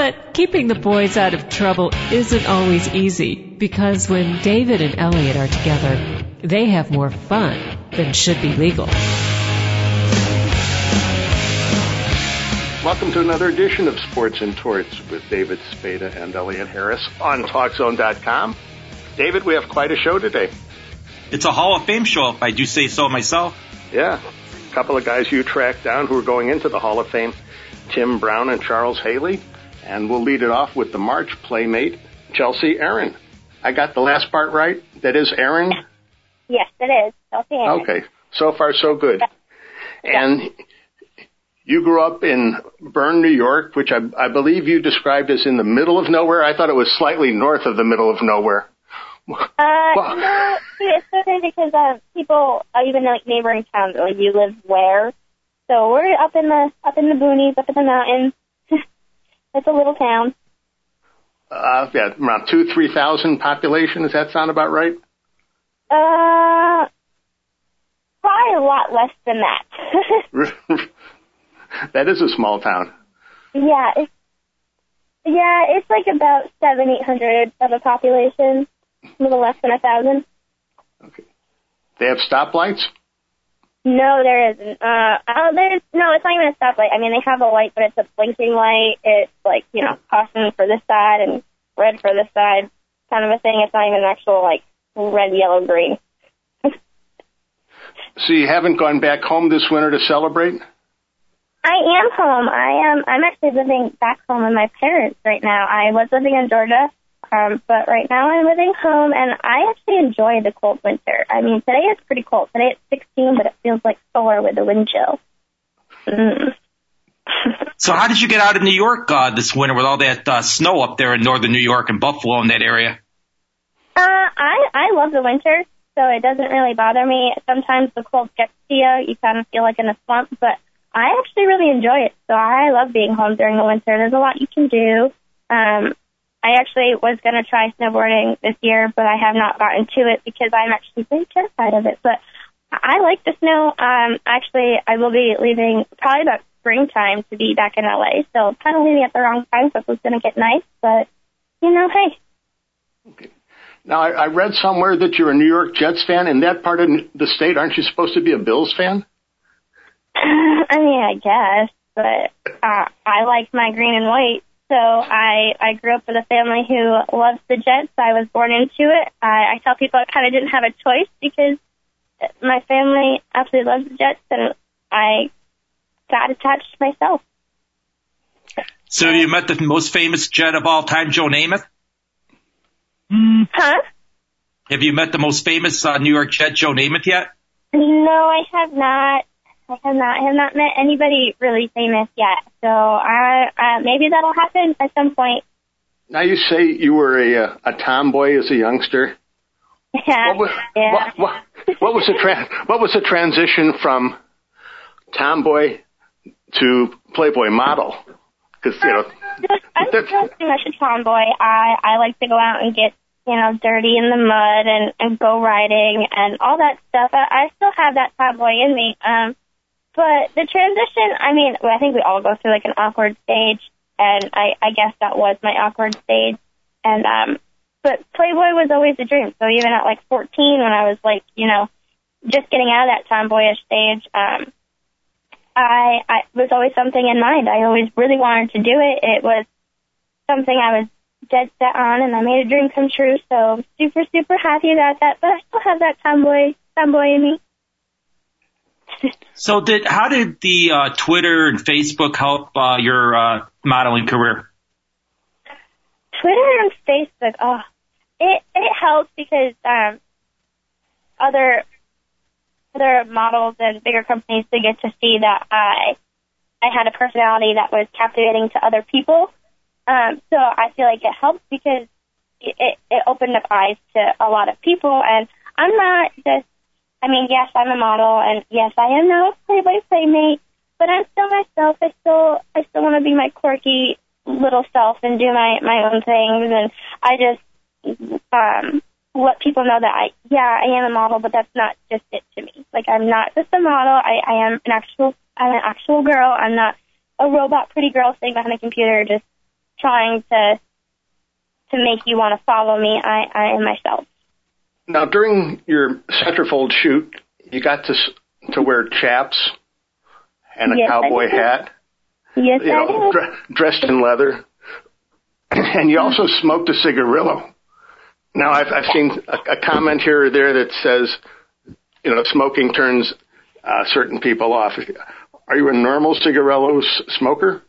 But keeping the boys out of trouble isn't always easy because when David and Elliot are together, they have more fun than should be legal. Welcome to another edition of Sports and Torts with David Spada and Elliot Harris on TalkZone.com. David, we have quite a show today. It's a Hall of Fame show, if I do say so myself. Yeah, a couple of guys you tracked down who are going into the Hall of Fame, Tim Brown and Charles Haley. And we'll lead it off with the March playmate, Chelsie Aryn. I got the last part right? That is Aryn? Yes, it is. Chelsie Aryn. Okay, so far so good. And you grew up in Berne, New York, which I, I believe you described as in the middle of nowhere. I thought it was slightly north of the middle of nowhere. Uh, no, it's so crazy because uh, people, uh, even like neighboring towns, like you live where? So we're up in the up in the boonies, up in the mountains. It's a little town. Uh, yeah, around two, three thousand population. Does that sound about right? Uh, probably a lot less than that. that is a small town. yeah, it's yeah, it's like about seven, eight hundred of a population, a little less than a thousand. Okay. They have stoplights. No, there isn't. Uh, oh, there's no. It's not even a stoplight. I mean, they have a light, but it's a blinking light. It's like you know, caution for this side and red for this side, kind of a thing. It's not even an actual like red, yellow, green. So you haven't gone back home this winter to celebrate? I am home. I am. I'm actually living back home with my parents right now. I was living in Georgia, um, but right now I'm living home, and I actually enjoy the cold winter. I mean, today it's pretty cold. Today it's 16, but it feels like solar with the wind chill. Mm. So how did you get out of New York uh, this winter with all that uh, snow up there in northern New York and Buffalo in that area? Uh, I I love the winter, so it doesn't really bother me. Sometimes the cold gets to you. You kind of feel like in a slump, but I actually really enjoy it. So I love being home during the winter. There's a lot you can do. Um, I actually was going to try snowboarding this year, but I have not gotten to it because I'm actually very terrified of it. But I like the snow. Um, actually, I will be leaving probably about springtime to be back in LA. So kind of leaving at the wrong time, so it's going to get nice. But you know, hey, Okay. Now, I, I read somewhere that you're a New York Jets fan. In that part of the state, aren't you supposed to be a Bills fan? I mean, I guess, but uh, I like my green and white. So I I grew up with a family who loves the Jets. I was born into it. I, I tell people I kind of didn't have a choice because my family absolutely loves the Jets, and I got attached myself. So you met the most famous Jet of all time, Joe Namath? Huh? Have you met the most famous uh, New York Jet, Joe Namath, yet? No, I have not. I have not. I have not met anybody really famous yet. So I uh, maybe that'll happen at some point. Now you say you were a uh, a tomboy as a youngster. Yeah. What was yeah. what, what, what was the tra- what was the transition from tomboy to Playboy model? Because you know I'm still pretty much a tomboy. I I like to go out and get you know dirty in the mud and and go riding and all that stuff. I, I still have that tomboy in me. Um, but the transition, I mean, I think we all go through like an awkward stage, and I I guess that was my awkward stage. And um, but Playboy was always a dream. So even at like 14, when I was like you know just getting out of that tomboyish stage, um, I, I was always something in mind. I always really wanted to do it. It was something I was dead set on, and I made a dream come true. So super, super happy about that. But I still have that tomboy, tomboy in me. So did how did the uh, Twitter and Facebook help uh, your uh, modeling career? Twitter and Facebook, oh, it it helps because um, other other models and bigger companies they get to see that I I had a personality that was captivating to other people. Um, so I feel like it helps because it, it it opened up eyes to a lot of people. And I'm not just, I mean, yes, I'm a model, and yes, I am now a Playboy Playmate, but I'm still myself. I still, I still want to be my quirky little self and do my my own things. And I just um, let people know that I, yeah, I am a model, but that's not just it to me. Like I'm not just a model. I, I am an actual, I'm an actual girl. I'm not a robot pretty girl sitting behind a computer just trying to to make you want to follow me. I, I am myself. Now, during your centerfold shoot, you got to to wear chaps and a Yes, cowboy hat, Yes, you I know, do. dre- dressed in leather, and you also smoked a cigarillo. Now, I've, I've seen a, a comment here or there that says, you know, smoking turns uh, certain people off. Are you a normal cigarillo s- smoker?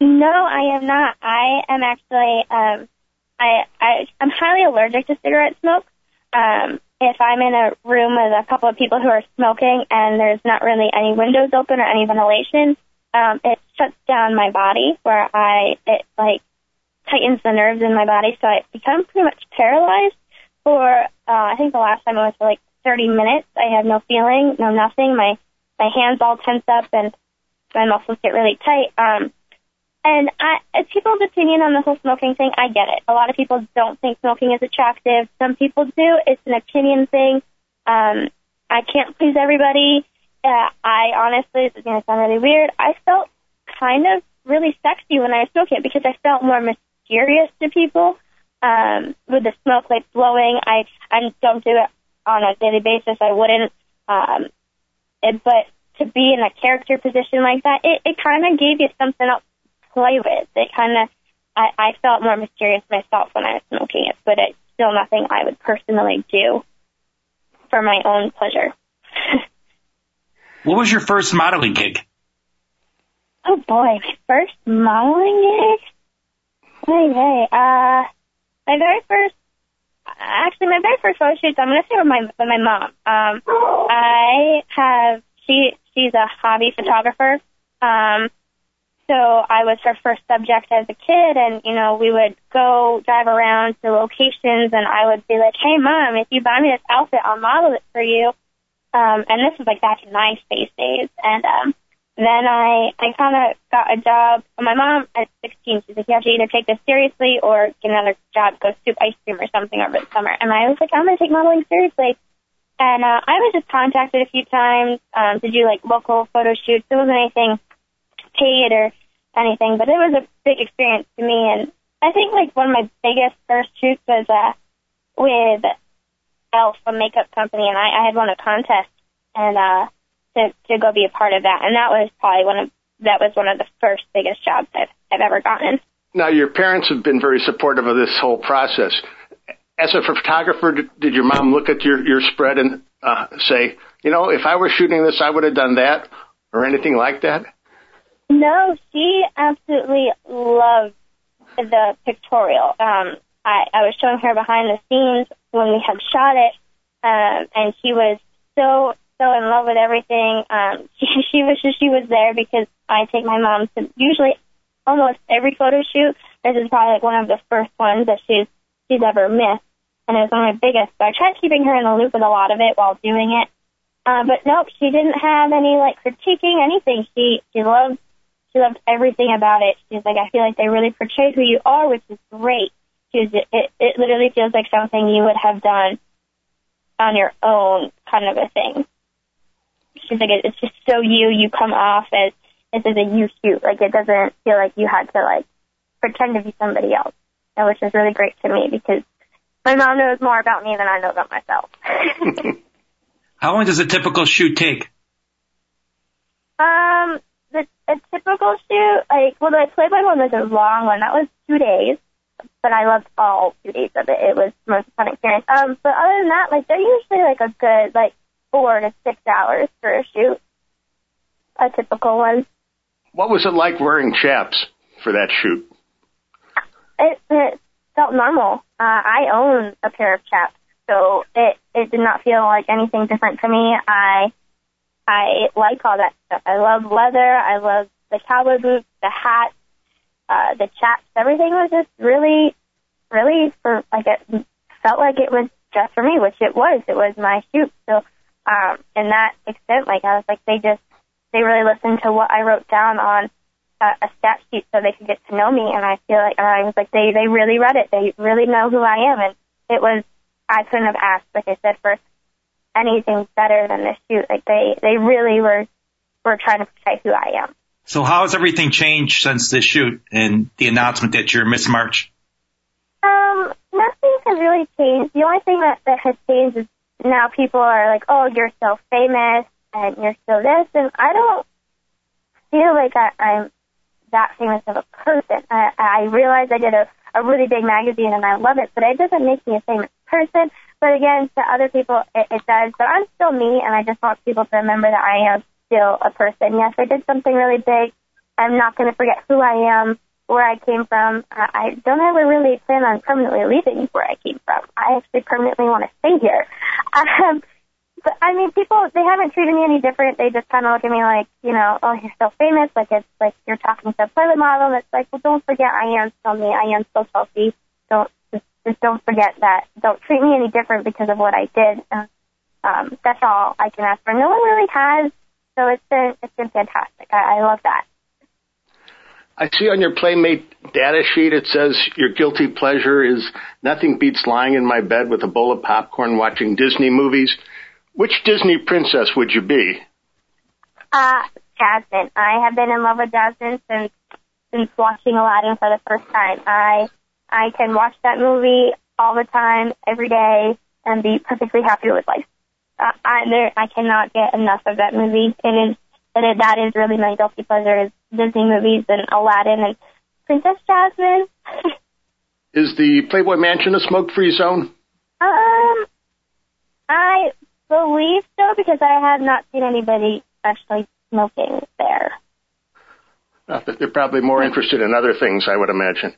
No, I am not. I am actually um I I I'm highly allergic to cigarette smoke. Um if I'm in a room with a couple of people who are smoking and there's not really any windows open or any ventilation, um it shuts down my body where I it like tightens the nerves in my body so I become pretty much paralyzed for uh I think the last time it was for like 30 minutes. I had no feeling, no nothing. My my hands all tense up and my muscles get really tight. Um and I, it's people's opinion on the whole smoking thing. I get it. A lot of people don't think smoking is attractive. Some people do. It's an opinion thing. Um, I can't please everybody. Uh, I honestly, this is going to sound really weird. I felt kind of really sexy when I smoking it because I felt more mysterious to people. Um, with the smoke like blowing, I I don't do it on a daily basis. I wouldn't. Um, it, but to be in a character position like that, it, it kind of gave you something else play with. It kind of, I, I felt more mysterious myself when I was smoking it, but it's still nothing I would personally do for my own pleasure. What was your first modeling gig? oh boy, my first modeling gig? Hey, hey, uh, my very first, actually my very first photo shoot, I'm going to say with my, with my mom. Um, I have, she, she's a hobby photographer. Um, So I was her first subject as a kid, and you know we would go drive around to locations, and I would be like, "Hey, mom, if you buy me this outfit, I'll model it for you." Um, and this was like back in MySpace days, and um, then I I kind of got a job. My mom at 16, she's like, "You have to either take this seriously or get another job, go scoop ice cream or something over the summer." And I was like, "I'm gonna take modeling seriously." And uh, I was just contacted a few times um, to do like local photo shoots. There wasn't anything paid or anything, but it was a big experience to me. And I think like one of my biggest first shoots was uh, with Elf, a makeup company, and I, I had won a contest and uh, to to go be a part of that. And that was probably one of that was one of the first biggest jobs I've, I've ever gotten. Now, your parents have been very supportive of this whole process. As a photographer, did, your mom look at your, your spread and uh, say, you know, if I were shooting this, I would have done that, or anything like that? No, she absolutely loved the pictorial. Um, I, I was showing her behind the scenes when we had shot it, um, and she was so so in love with everything. Um, she, she was she was there because I take my mom to usually almost every photo shoot. This is probably like one of the first ones that she's she's ever missed, and it was one of my biggest. So I tried keeping her in the loop with a lot of it while doing it. Uh, but nope, she didn't have any like critiquing anything. She she loved she loved everything about it. She's like, I feel like they really portray who you are, which is great. She was, it, it literally feels like something you would have done on your own, kind of a thing. She's like, it's just so you. You come off as this is a you shoot. Like it doesn't feel like you had to like pretend to be somebody else, and which is really great to me because my mom knows more about me than I know about myself. How long does a typical shoot take? The a typical shoot, like, well, the Playboy one was a long one. That was two days, but I loved all two days of it. It was the most fun experience. Um, but other than that, like, they're usually like a good like four to six hours for a shoot. A typical one. What was it like wearing chaps for that shoot? It, it felt normal. Uh, I own a pair of chaps, so it it did not feel like anything different to me. I I like all that stuff. I love leather. I love the cowboy boots, the hat, uh, the chaps. Everything was just really, really for like a felt like it was just for me, which it was. It was my shoot. So, um, in that extent, like I was like, they just, they really listened to what I wrote down on a, a stat sheet so they could get to know me. And I feel like, I was like, they, they really read it. They really know who I am. And it was, I couldn't have asked, like I said, for anything better than this shoot. Like they, they really were, were trying to portray who I am. So how has everything changed since this shoot and the announcement that you're Miss March? Um, nothing has really changed. The only thing that, that has changed is now people are like, oh, you're so famous and you're so this, and I don't feel like I, I'm that famous of a person. I, I realize I did a, a really big magazine and I love it, but it doesn't make me a famous person. But again, to other people, it, it does. But I'm still me, and I just want people to remember that I am still a person. Yes, I did something really big. I'm not going to forget who I am, where I came from. Uh, I don't ever really plan on permanently leaving where I came from. I actually permanently want to stay here. Um, but I mean, people they haven't treated me any different. They just kind of look at me like, you know, oh, you're so famous. Like it's like you're talking to a Playboy model. It's like, well, don't forget, I am still me. I am still Chelsie. Don't just, don't forget that. Don't treat me any different because of what I did. Um, that's all I can ask for. No one really has so it's been it's been fantastic. I, I love that. I see on your Playmate data sheet it says your guilty pleasure is nothing beats lying in my bed with a bowl of popcorn watching Disney movies. Which Disney princess would you be? Uh, Jasmine. I have been in love with Jasmine since since watching Aladdin for the first time. I I can watch that movie all the time, every day, and be perfectly happy with life uh, I there I cannot get enough of that movie. It is it is that is really my guilty pleasure is Disney movies and Aladdin and Princess Jasmine. is the Playboy Mansion a smoke-free zone? Um, I believe so because I have not seen anybody actually smoking there. Uh, they're probably more interested in other things, I would imagine.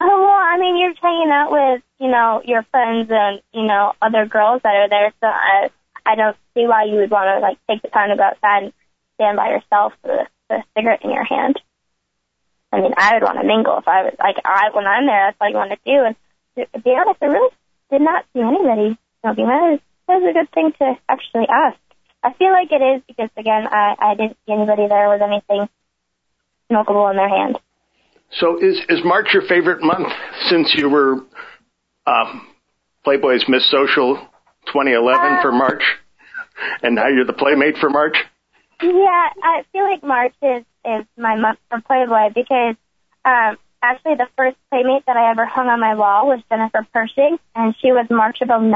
Oh well, I mean, you're hanging out with you know your friends and you know other girls that are there, so I I don't see why you would want to like take the time to go outside and stand by yourself with a, cigarette in your hand. I mean, I would want to mingle if I was like I when I'm there. That's all you want to do. And to be honest, I really did not see anybody smoking. That is a good thing to actually ask. I feel like it is because again, I I didn't see anybody there with anything smokable in their hand. So is is March your favorite month since you were um, Playboy's Miss Social 2011 uh, for March, and now you're the playmate for March. Yeah, I feel like March is is my month for Playboy because um, actually the first playmate that I ever hung on my wall was Jennifer Pershing, and she was March of 09.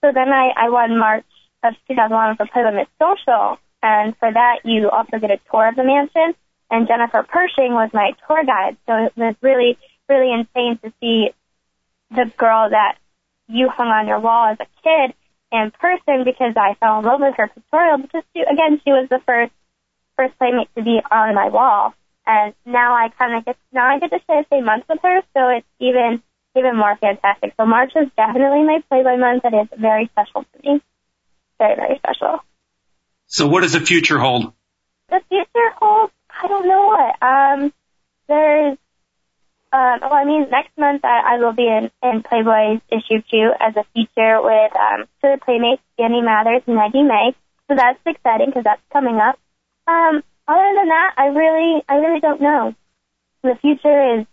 So then I, I won March of 2011 for Playboy Miss Social, and for that you also get a tour of the mansion. And Jennifer Pershing was my tour guide, so it was really, really insane to see the girl that you hung on your wall as a kid in person because I fell in love with her pictorial because she, again, she was the first, first playmate to be on my wall. And now I kind of get, now I get to share the same month with her, so it's even, even more fantastic. So March is definitely my Playboy month. It is very special to me. Very, very special. So what does the future hold? The future holds, I don't know what. Um, there's um, well, I mean, next month I, I will be in, in Playboy's issue two as a feature with um, two the Playmates, Dani Mathers and Maggie May. So that's exciting because that's coming up. Um, other than that, I really, I really don't know. The future is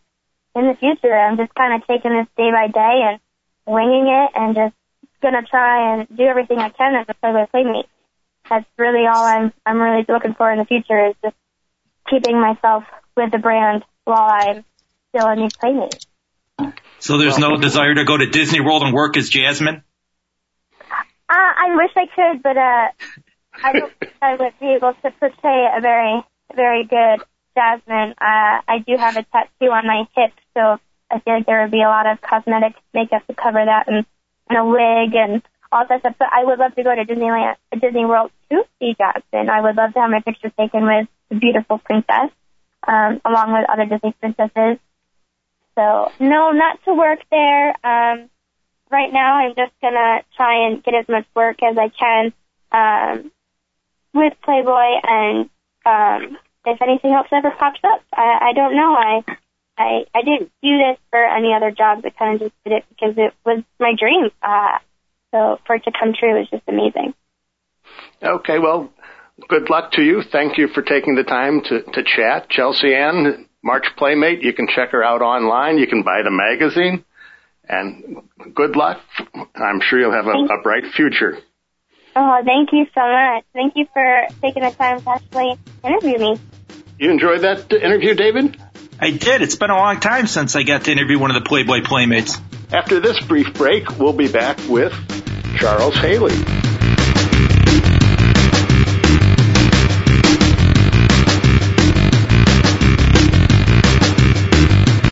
in the future. I'm just kind of taking this day by day and winging it and just gonna try and do everything I can as a Playboy Playmate. That's really all I'm, I'm really looking for in the future is just keeping myself with the brand while I'm still a new playmate. So there's no desire to go to Disney World and work as Jasmine? Uh, I wish I could, but uh, I don't think I would be able to portray a very, very good Jasmine. Uh, I do have a tattoo on my hip, so I feel like there would be a lot of cosmetic makeup to cover that, and, and a wig and all that stuff. But I would love to go to Disneyland, Disney World to see Jasmine. I would love to have my picture taken with the beautiful princess, um, along with other Disney princesses. So no, not to work there. Um, right now, I'm just gonna try and get as much work as I can um, with Playboy, and um, if anything else ever pops up, I, I don't know. I I I didn't do this for any other jobs. I kind of just did it because it was my dream. Uh, so for it to come true was just amazing. Okay, well, good luck to you. Thank you for taking the time to, to chat. Chelsie Aryn, March Playmate, you can check her out online. You can buy the magazine. And good luck. I'm sure you'll have a, a bright future. Oh, thank you so much. Thank you for taking the time to actually interview me. You enjoyed that interview, David? I did. It's been a long time since I got to interview one of the Playboy Playmates. After this brief break, we'll be back with Charles Haley.